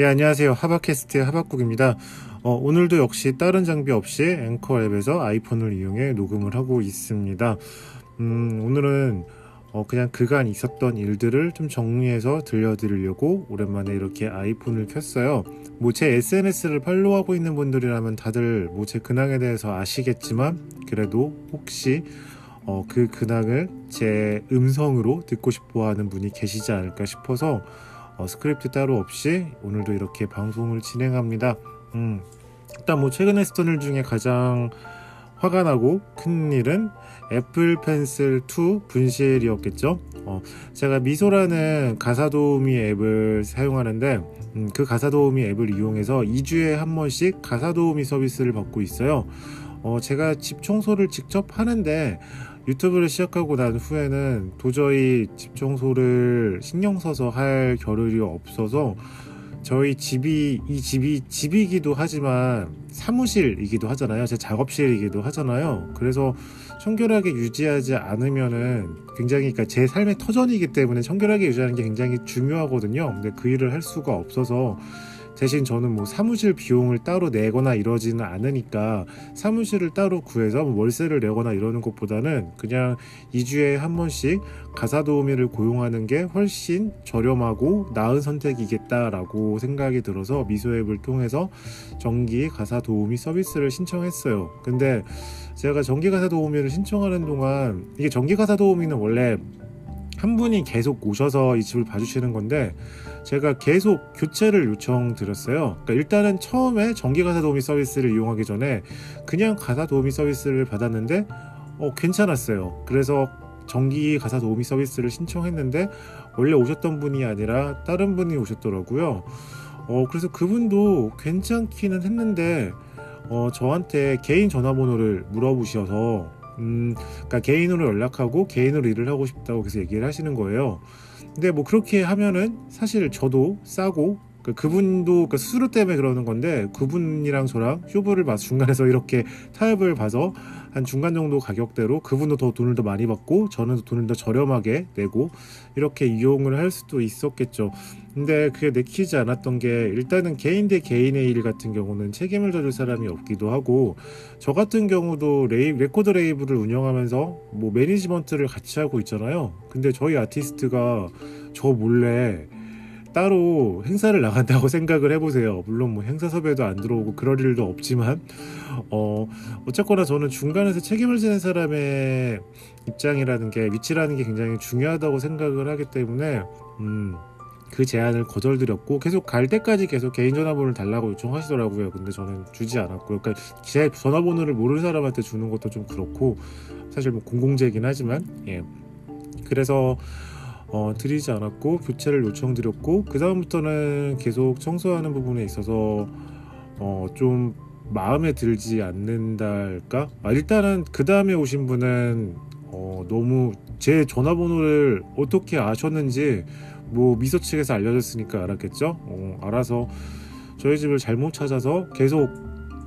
예, 안녕하세요. 하바캐스트의 하박국입니다. 어, 오늘도 역시 다른 장비 없이 앵커 앱에서 아이폰을 이용해 녹음을 하고 있습니다. 음, 오늘은 어, 그냥 그간 있었던 일들을 좀 정리해서 들려드리려고 오랜만에 이렇게 아이폰을 켰어요. 뭐 제 SNS를 팔로우하고 있는 분들이라면 다들 뭐 제 근황에 대해서 아시겠지만 그래도 혹시 어, 그 근황을 제 음성으로 듣고 싶어 하는 분이 계시지 않을까 싶어서 어, 스크립트 따로 없이 오늘도 이렇게 방송을 진행합니다. 음, 일단 뭐 최근에 했던 일 중에 가장 화가 나고 큰 일은 애플 펜슬 2 분실이었겠죠. 어, 제가 미소라는 가사 도우미 앱을 사용하는데 음, 그 가사 도우미 앱을 이용해서 2주에 한 번씩 가사 도우미 서비스를 받고 있어요. 어, 제가 집 청소를 직접 하는데 유튜브를 시작하고 난 후에는 도저히 집 청소를 신경 써서 할 겨를이 없어서 저희 집이 이 집이 집이기도 하지만 사무실이기도 하잖아요. 제 작업실이기도 하잖아요. 그래서 청결하게 유지하지 않으면은 굉장히 그러니까 제 삶의 터전이기 때문에 청결하게 유지하는 게 굉장히 중요하거든요. 근데 그 일을 할 수가 없어서 대신 저는 뭐 사무실 비용을 따로 내거나 이러지는 않으니까 사무실을 따로 구해서 뭐 월세를 내거나 이러는 것보다는 그냥 2주에 한 번씩 가사 도우미를 고용하는 게 훨씬 저렴하고 나은 선택이겠다라고 생각이 들어서 미소 앱을 통해서 정기 가사 도우미 서비스를 신청했어요. 근데 제가 정기 가사 도우미를 신청하는 동안 이게 정기 가사 도우미는 원래 한 분이 계속 오셔서 이 집을 봐주시는 건데 제가 계속 교체를 요청드렸어요. 그러니까 일단은 처음에 전기 가사 도우미 서비스를 이용하기 전에 그냥 가사 도우미 서비스를 받았는데 어, 괜찮았어요. 그래서 전기 가사 도우미 서비스를 신청했는데 원래 오셨던 분이 아니라 다른 분이 오셨더라고요. 어, 그래서 그분도 괜찮기는 했는데 어, 저한테 개인 전화번호를 물어보셔서 음, 그러니까 개인으로 연락하고 개인으로 일을 하고 싶다고 계속 얘기를 하시는 거예요. 근데 뭐 그렇게 하면은 사실 저도 싸고 그 그분도 그 수수료 때문에 그러는 건데 그분이랑 저랑 쇼부를 봐서 중간에서 이렇게 타협을 봐서 한 중간 정도 가격대로 그분도 더 돈을 더 많이 받고 저는 돈을 더 저렴하게 내고 이렇게 이용을 할 수도 있었겠죠. 근데 그게 내키지 않았던 게 일단은 개인 대 개인의 일 같은 경우는 책임을 져줄 사람이 없기도 하고 저 같은 경우도 레이, 레코드 레이블을 운영하면서 뭐 매니지먼트를 같이 하고 있잖아요. 근데 저희 아티스트가 저 몰래 따로 행사를 나간다고 생각을 해보세요. 물론 뭐 행사 섭외도 안 들어오고 그럴 일도 없지만 어 어쨌거나 저는 중간에서 책임을 지는 사람의 입장이라는 게 위치라는 게 굉장히 중요하다고 생각을 하기 때문에 음. 그 제안을 거절드렸고 계속 갈 때까지 계속 개인 전화번호를 달라고 요청하시더라고요. 근데 저는 주지 않았고요. 그러니까 제 전화번호를 모르는 사람한테 주는 것도 좀 그렇고 사실 뭐 공공재이긴 하지만 예. 그래서 어, 드리지 않았고 교체를 요청드렸고 그 다음부터는 계속 청소하는 부분에 있어서 어, 좀 마음에 들지 않는달까? 아, 일단은 그 다음에 오신 분은 어, 너무 제 전화번호를 어떻게 아셨는지 뭐 미소 측에서 알려줬으니까 알았겠죠? 어, 알아서 저희 집을 잘못 찾아서 계속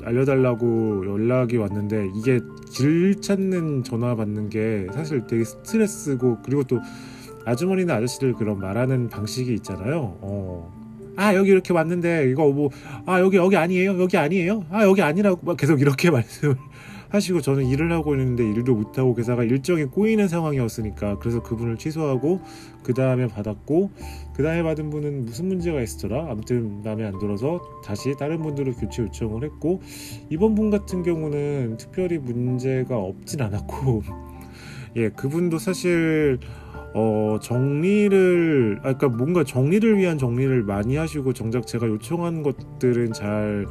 알려달라고 연락이 왔는데 이게 길 찾는 전화 받는 게 사실 되게 스트레스고 그리고 또 아주머니나 아저씨들 그런 말하는 방식이 있잖아요. 어. 아 여기 이렇게 왔는데 이거 뭐 아 여기 여기 아니에요 여기 아니에요 아 여기 아니라고 막 계속 이렇게 말씀을 하시고 저는 일을 하고 있는데 일도 못하고 게다가 일정이 꼬이는 상황이었으니까 그래서 그분을 취소하고 그 다음에 받았고 그 다음에 받은 분은 무슨 문제가 있었더라 아무튼 마음에 안 들어서 다시 다른 분들을 교체 요청을 했고 이번 분 같은 경우는 특별히 문제가 없진 않았고 예 그분도 사실 어, 정리를, 아, 그러니까 뭔가 정리를 위한 정리를 많이 하시고 정작 제가 요청한 것들은 잘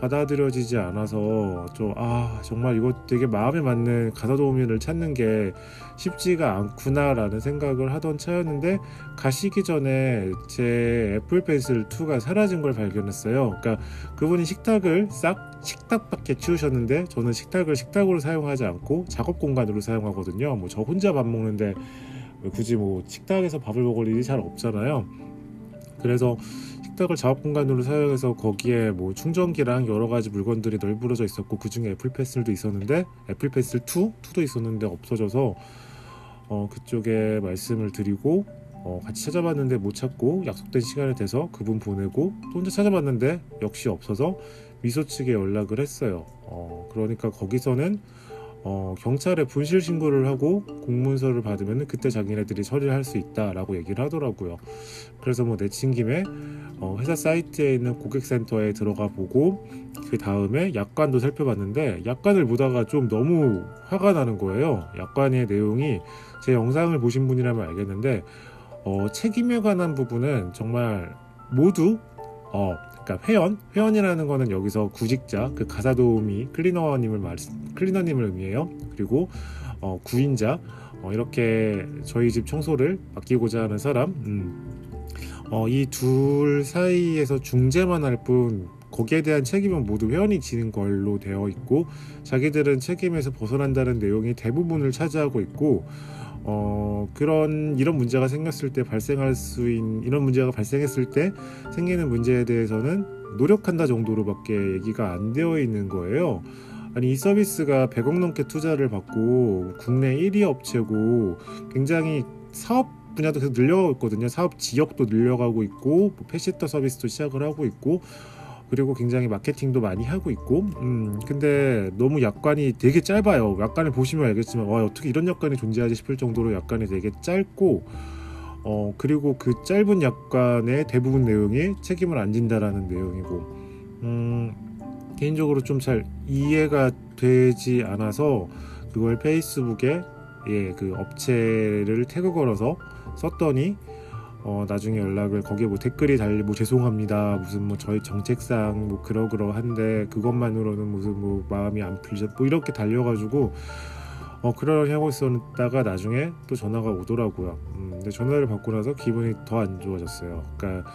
받아들여지지 않아서 좀, 아, 정말 이거 되게 마음에 맞는 가사 도우미를 찾는 게 쉽지가 않구나라는 생각을 하던 차였는데 가시기 전에 제 애플 펜슬 2가 사라진 걸 발견했어요. 그러니까 그분이 식탁을 싹 식탁밖에 치우셨는데 저는 식탁을 식탁으로 사용하지 않고 작업 공간으로 사용하거든요. 뭐 저 혼자 밥 먹는데 굳이 뭐 식탁에서 밥을 먹을 일이 잘 없잖아요. 그래서 식탁을 작업 공간으로 사용해서 거기에 뭐 충전기랑 여러 가지 물건들이 널브러져 있었고 그 중에 애플 펜슬도 있었는데 애플 펜슬 2, 2도 있었는데 없어져서 어 그쪽에 말씀을 드리고 어, 같이 찾아봤는데 못 찾고 약속된 시간에 돼서 그분 보내고 또 혼자 찾아봤는데 역시 없어서 미소 측에 연락을 했어요. 어, 그러니까 거기서는 어, 경찰에 분실 신고를 하고 공문서를 받으면 그때 자기네들이 처리를 할 수 있다라고 얘기를 하더라고요. 그래서 뭐 내친 김에 어, 회사 사이트에 있는 고객센터에 들어가 보고 그 다음에 약관도 살펴봤는데 약관을 보다가 좀 너무 화가 나는 거예요. 약관의 내용이 제 영상을 보신 분이라면 알겠는데 어, 책임에 관한 부분은 정말 모두 어, 그러니까 회원 회원이라는 거는 여기서 구직자 그 가사 도우미 클리너님을 말 클리너님을 의미해요. 그리고 어, 구인자 어, 이렇게 저희 집 청소를 맡기고자 하는 사람 음, 어, 이 둘 사이에서 중재만 할 뿐 거기에 대한 책임은 모두 회원이 지는 걸로 되어 있고 자기들은 책임에서 벗어난다는 내용이 대부분을 차지하고 있고 어, 그런 이런 문제가 생겼을 때 발생할 수 있는 이런 문제가 발생했을 때 생기는 문제에 대해서는 노력한다 정도로밖에 얘기가 안 되어 있는 거예요. 아니 이 서비스가 100억 넘게 투자를 받고 국내 1위 업체고 굉장히 사업 분야도 계속 늘려가고 있거든요. 사업 지역도 늘려가고 있고 뭐 패시터 서비스도 시작을 하고 있고 그리고 굉장히 마케팅도 많이 하고 있고 음 근데 너무 약관이 되게 짧아요. 약관을 보시면 알겠지만 와 어떻게 이런 약관이 존재하지 싶을 정도로 약관이 되게 짧고 어 그리고 그 짧은 약관의 대부분 내용이 책임을 안 진다라는 내용이고 음 개인적으로 좀 잘 이해가 되지 않아서 그걸 페이스북에 예 그 업체를 태그 걸어서 썼더니 어, 나중에 연락을 거기에 뭐 댓글이 달리 뭐 죄송합니다. 무슨 뭐 저희 정책상 뭐 그러그러한데 그것만으로는 무슨 뭐 마음이 안 풀리죠 뭐 이렇게 달려가지고 어 그러려니 하고 있었다가 나중에 또 전화가 오더라고요. 음, 근데 전화를 받고 나서 기분이 더 안 좋아졌어요. 그러니까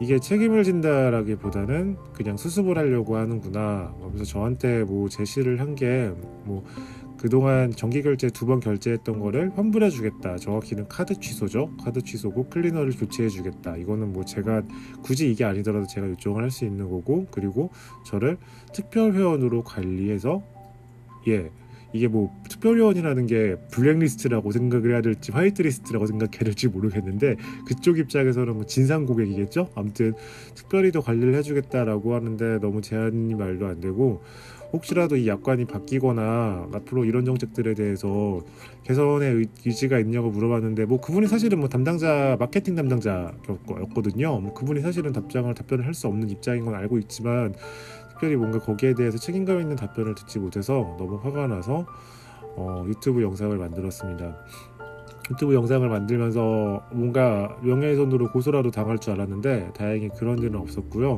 이게 책임을 진다라기보다는 그냥 수습을 하려고 하는구나. 그래서 저한테 뭐 제시를 한 게 뭐 그동안 정기 결제 두 번 결제했던 거를 환불해 주겠다. 정확히는 카드 취소죠. 카드 취소고 클리너를 교체해 주겠다. 이거는 뭐 제가 굳이 이게 아니더라도 제가 요청을 할 수 있는 거고 그리고 저를 특별 회원으로 관리해서 예. 이게 뭐 특별회원이라는 게 블랙리스트라고 생각을 해야 될지 화이트리스트라고 생각해야 될지 모르겠는데 그쪽 입장에서는 뭐 진상 고객이겠죠. 아무튼 특별히 더 관리를 해주겠다라고 하는데 너무 제한이 말도 안 되고 혹시라도 이 약관이 바뀌거나 앞으로 이런 정책들에 대해서 개선의 의지가 있냐고 물어봤는데 뭐 그분이 사실은 뭐 담당자 마케팅 담당자였거든요. 뭐 그분이 사실은 답장을 답변을 할 수 없는 입장인 건 알고 있지만 특별히 뭔가 거기에 대해서 책임감 있는 답변을 듣지 못해서 너무 화가 나서 어, 유튜브 영상을 만들었습니다. 유튜브 영상을 만들면서 뭔가 명예훼손으로 고소라도 당할 줄 알았는데 다행히 그런 일은 없었고요.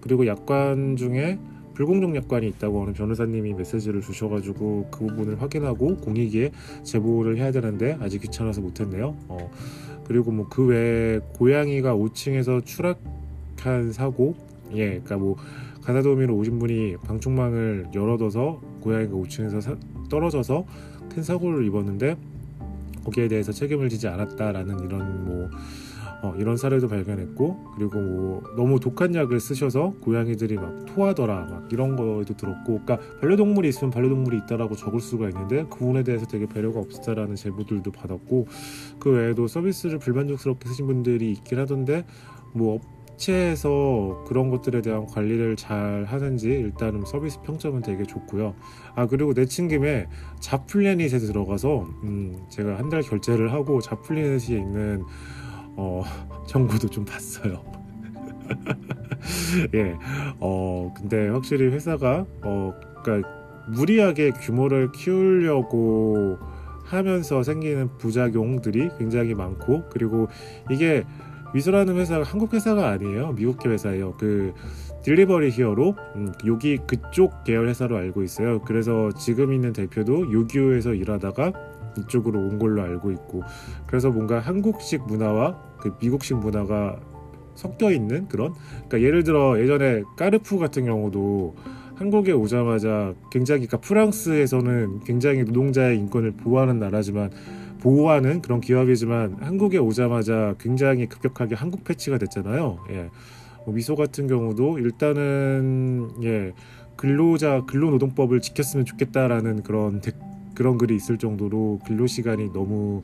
그리고 약관 중에 불공정 약관이 있다고 하는 변호사님이 메시지를 주셔가지고 그 부분을 확인하고 공익에 제보를 해야 되는데 아직 귀찮아서 못했네요. 어, 그리고 뭐 그 외에 고양이가 5층에서 추락한 사고, 예, 그러니까 뭐 가사 도우미로 오신 분이 방충망을 열어둬서 고양이가 5층에서 사, 떨어져서 큰 사고를 입었는데 거기에 대해서 책임을 지지 않았다라는 이런 뭐 어, 이런 사례도 발견했고 그리고 뭐 너무 독한 약을 쓰셔서 고양이들이 막 토하더라 막 이런 거도 들었고 그러니까 반려동물이 있으면 반려동물이 있다라고 적을 수가 있는데 그 부분에 대해서 되게 배려가 없었다라는 제보들도 받았고 그 외에도 서비스를 불만족스럽게 쓰신 분들이 있긴 하던데 뭐 업체에서 그런 것들에 대한 관리를 잘 하는지 일단은 서비스 평점은 되게 좋고요. 아 그리고 내친 김에 자플래닛에 들어가서 음 제가 한 달 결제를 하고 자플래닛에 있는 어, 정보도 좀 봤어요. 예, 어, 근데 확실히 회사가, 어, 그니까 무리하게 규모를 키우려고 하면서 생기는 부작용들이 굉장히 많고, 그리고 이게 미소라는 회사가 한국 회사가 아니에요. 미국계 회사예요. 그, 딜리버리 히어로, 음, 여기 그쪽 계열 회사로 알고 있어요. 그래서 지금 있는 대표도 요기요에서 일하다가 이쪽으로 온 걸로 알고 있고 그래서 뭔가 한국식 문화와 그 미국식 문화가 섞여 있는 그런 그러니까 예를 들어 예전에 까르푸 같은 경우도 한국에 오자마자 굉장히 그러니까 프랑스에서는 굉장히 노동자의 인권을 보호하는 나라지만 보호하는 그런 기업이지만 한국에 오자마자 굉장히 급격하게 한국 패치가 됐잖아요. 예. 뭐 미소 같은 경우도 일단은 예 근로자 근로노동법을 지켰으면 좋겠다라는 그런 그런 글이 있을 정도로 근로 시간이 너무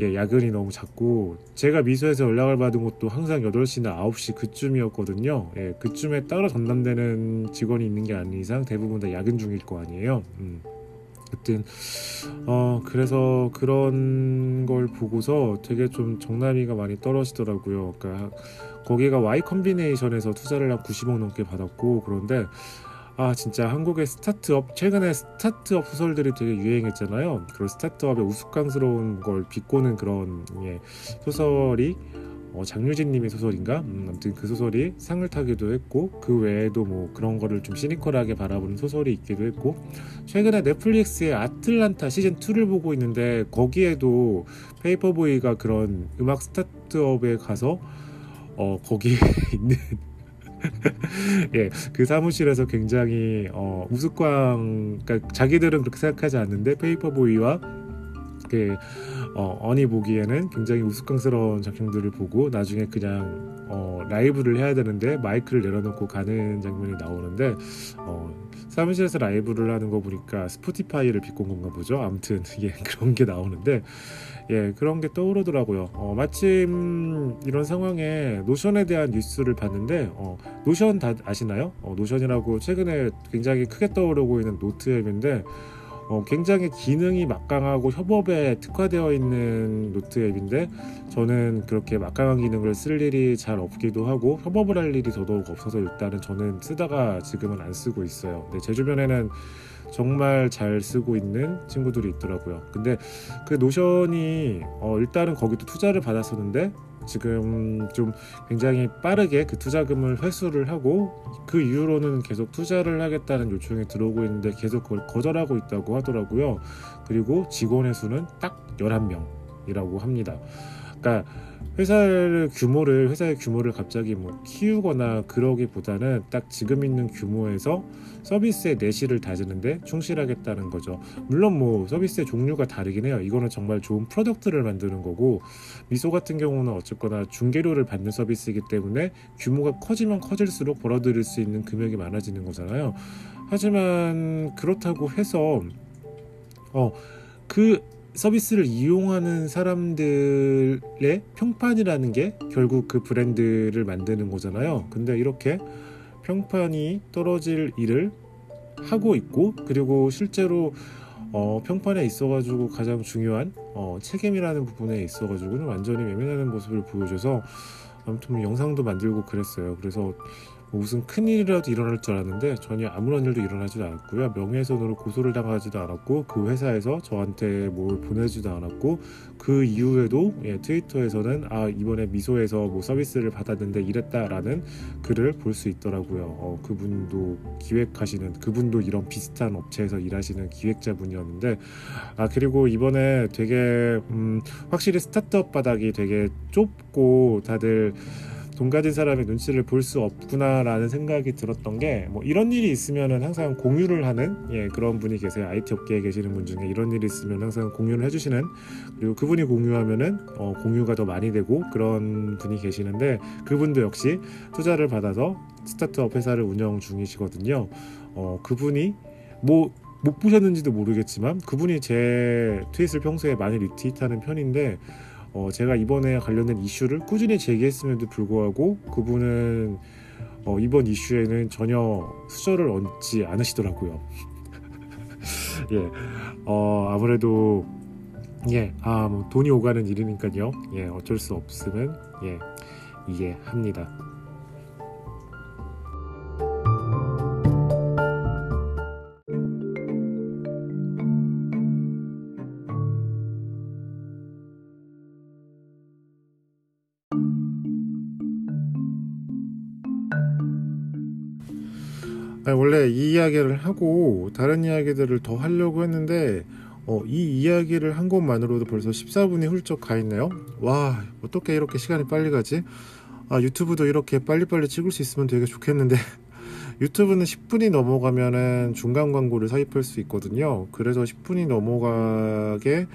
예, 야근이 너무 잦고 제가 미소에서 연락을 받은 것도 항상 8시나 9시 그쯤이었거든요. 예, 그쯤에 따로 전담되는 직원이 있는 게 아닌 이상 대부분 다 야근 중일 거 아니에요. 음. 하여튼 어 그래서 그런 걸 보고서 되게 좀 정남이가 많이 떨어지더라고요. 그러니까 거기가 Y 컴비네이션에서 투자를 한 90억 넘게 받았고 그런데 아 진짜 한국의 스타트업 최근에 스타트업 소설들이 되게 유행했잖아요. 그런 스타트업의 우스꽝스러운 걸 비꼬는 그런 예, 소설이 어, 장유진님의 소설인가? 음, 아무튼 그 소설이 상을 타기도 했고 그 외에도 뭐 그런 거를 좀 시니컬하게 바라보는 소설이 있기도 했고 최근에 넷플릭스의 아틀란타 시즌 2를 보고 있는데 거기에도 페이퍼보이가 그런 음악 스타트업에 가서 어 거기에 있는 예, 그 사무실에서 굉장히 어, 우스꽝, 그러니까 자기들은 그렇게 생각하지 않는데 페이퍼보이와 그 어, 언이 보기에는 굉장히 우스꽝스러운 작품들을 보고 나중에 그냥 어, 라이브를 해야 되는데 마이크를 내려놓고 가는 장면이 나오는데 어, 사무실에서 라이브를 하는 거 보니까 스포티파이를 비꼰 건가 보죠. 아무튼 예 그런 게 나오는데 예 그런 게 떠오르더라고요. 어, 마침 이런 상황에 노션에 대한 뉴스를 봤는데 어, 노션 다 아시나요? 어, 노션이라고 최근에 굉장히 크게 떠오르고 있는 노트 앱인데 어, 굉장히 기능이 막강하고 협업에 특화되어 있는 노트 앱인데 저는 그렇게 막강한 기능을 쓸 일이 잘 없기도 하고 협업을 할 일이 더더욱 없어서 일단은 저는 쓰다가 지금은 안 쓰고 있어요. 네, 제 주변에는 정말 잘 쓰고 있는 친구들이 있더라고요. 근데 그 노션이 어, 일단은 거기도 투자를 받았었는데 지금 좀 굉장히 빠르게 그 투자금을 회수를 하고 그 이후로는 계속 투자를 하겠다는 요청이 들어오고 있는데 계속 그걸 거절하고 있다고 하더라고요. 그리고 직원의 수는 딱 11명이라고 합니다. 그러니까 회사를 규모를 회사의 규모를 갑자기 뭐 키우거나 그러기보다는 딱 지금 있는 규모에서 서비스의 내실을 다지는데 충실하겠다는 거죠. 물론 뭐 서비스의 종류가 다르긴 해요. 이거는 정말 좋은 product를 만드는 거고 미소 같은 경우는 어쨌거나 중개료를 받는 서비스이기 때문에 규모가 커지면 커질수록 벌어들일 수 있는 금액이 많아지는 거잖아요. 하지만 그렇다고 해서 어 그 서비스를 이용하는 사람들의 평판이라는 게 결국 그 브랜드를 만드는 거잖아요. 근데 이렇게 평판이 떨어질 일을 하고 있고 그리고 실제로 어, 평판에 있어가지고 가장 중요한 어, 책임이라는 부분에 있어가지고는 완전히 외면하는 모습을 보여줘서 아무튼 뭐 영상도 만들고 그랬어요. 그래서 뭐 무슨 큰일이라도 일어날 줄 알았는데 전혀 아무런 일도 일어나지도 않았고요. 명예훼손으로 고소를 당하지도 않았고 그 회사에서 저한테 뭘 보내지도 않았고 그 이후에도 예, 트위터에서는 아 이번에 미소에서 뭐 서비스를 받았는데 이랬다라는 글을 볼 수 있더라고요. 어, 그분도 기획하시는 그분도 이런 비슷한 업체에서 일하시는 기획자분이었는데 아 그리고 이번에 되게 음, 확실히 스타트업 바닥이 되게 좁고 다들 돈 가진 사람의 눈치를 볼 수 없구나라는 생각이 들었던 게 뭐 이런 일이 있으면은 항상 공유를 하는 예 그런 분이 계세요 IT 업계에 계시는 분 중에 이런 일이 있으면 항상 공유를 해주시는 그리고 그분이 공유하면은 어, 공유가 더 많이 되고 그런 분이 계시는데 그분도 역시 투자를 받아서 스타트업 회사를 운영 중이시거든요. 어 그분이 뭐 못 보셨는지도 모르겠지만 그분이 제 트윗을 평소에 많이 리트윗하는 편인데 어, 제가 이번에 관련된 이슈를 꾸준히 제기했음에도 불구하고 그분은 어, 이번 이슈에는 전혀 수저를 얹지 않으시더라고요. 예, 어, 아무래도 예, 아, 뭐 돈이 오가는 일이니까요. 예, 어쩔 수 없으면 예, 이해합니다. 이 이야기를 하고 다른 이야기들을 더 하려고 했는데 어, 이 이야기를 한 것만으로도 벌써 14분이 훌쩍 가 있네요. 와 어떻게 이렇게 시간이 빨리 가지? 아 유튜브도 이렇게 빨리빨리 찍을 수 있으면 되게 좋겠는데 유튜브는 10분이 넘어가면은 중간 광고를 삽입할 수 있거든요. 그래서 10분이 넘어가게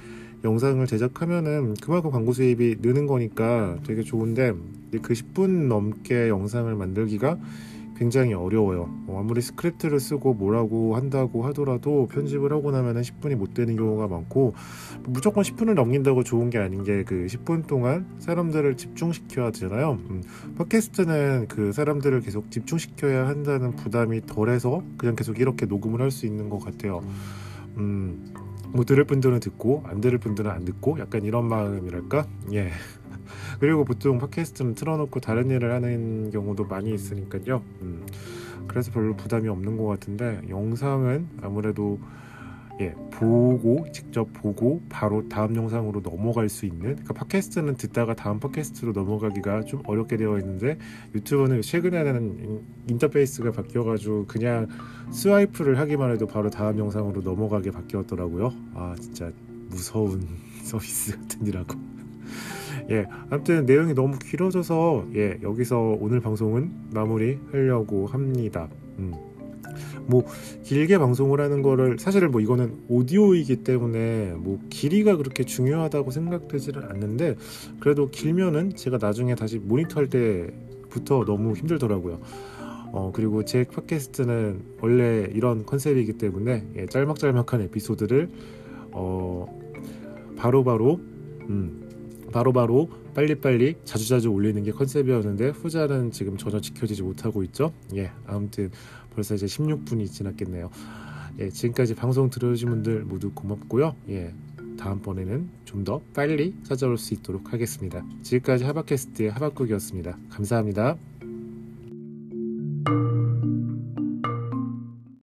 영상을 제작하면은 그만큼 광고 수입이 느는 거니까 되게 좋은데 그 10분 넘게 영상을 만들기가 굉장히 어려워요. 어, 아무리 스크립트를 쓰고 뭐라고 한다고 하더라도 편집을 하고 나면은 10분이 못 되는 경우가 많고 무조건 10분을 넘긴다고 좋은 게 아닌 게 그 10분 동안 사람들을 집중시켜야 되잖아요. 음, 팟캐스트는 그 사람들을 계속 집중시켜야 한다는 부담이 덜해서 그냥 계속 이렇게 녹음을 할 수 있는 것 같아요. 음, 뭐 들을 분들은 듣고 안 들을 분들은 안 듣고 약간 이런 마음이랄까? 예. 그리고 보통 팟캐스트는 틀어놓고 다른 일을 하는 경우도 많이 있으니까요. 음, 그래서 별로 부담이 없는 것 같은데 영상은 아무래도 예, 보고 직접 보고 바로 다음 영상으로 넘어갈 수 있는 그러니까 팟캐스트는 듣다가 다음 팟캐스트로 넘어가기가 좀 어렵게 되어 있는데 유튜브는 최근에는 인터페이스가 바뀌어가지고 그냥 스와이프를 하기만 해도 바로 다음 영상으로 넘어가게 바뀌었더라고요. 아 진짜 무서운 서비스 같은 이라고. 예, 아무튼 내용이 너무 길어져서 예 여기서 오늘 방송은 마무리 하려고 합니다. 음. 뭐 길게 방송을 하는 거를 사실은 뭐 이거는 오디오이기 때문에 뭐 길이가 그렇게 중요하다고 생각되지는 않는데 그래도 길면은 제가 나중에 다시 모니터할 때부터 너무 힘들더라고요. 어 그리고 제 팟캐스트는 원래 이런 컨셉이기 때문에 예, 짤막짤막한 에피소드를 어 바로바로 음 바로바로 빨리빨리 자주자주 올리는 게 컨셉이었는데 후자는 지금 전혀 지켜지지 못하고 있죠. 예, 아무튼 벌써 이제 16분이 지났겠네요. 예, 지금까지 방송 들어주신 분들 모두 고맙고요. 예, 다음번에는 좀 더 빨리 찾아올 수 있도록 하겠습니다. 지금까지 하바캐스트의 하바국이었습니다. 감사합니다.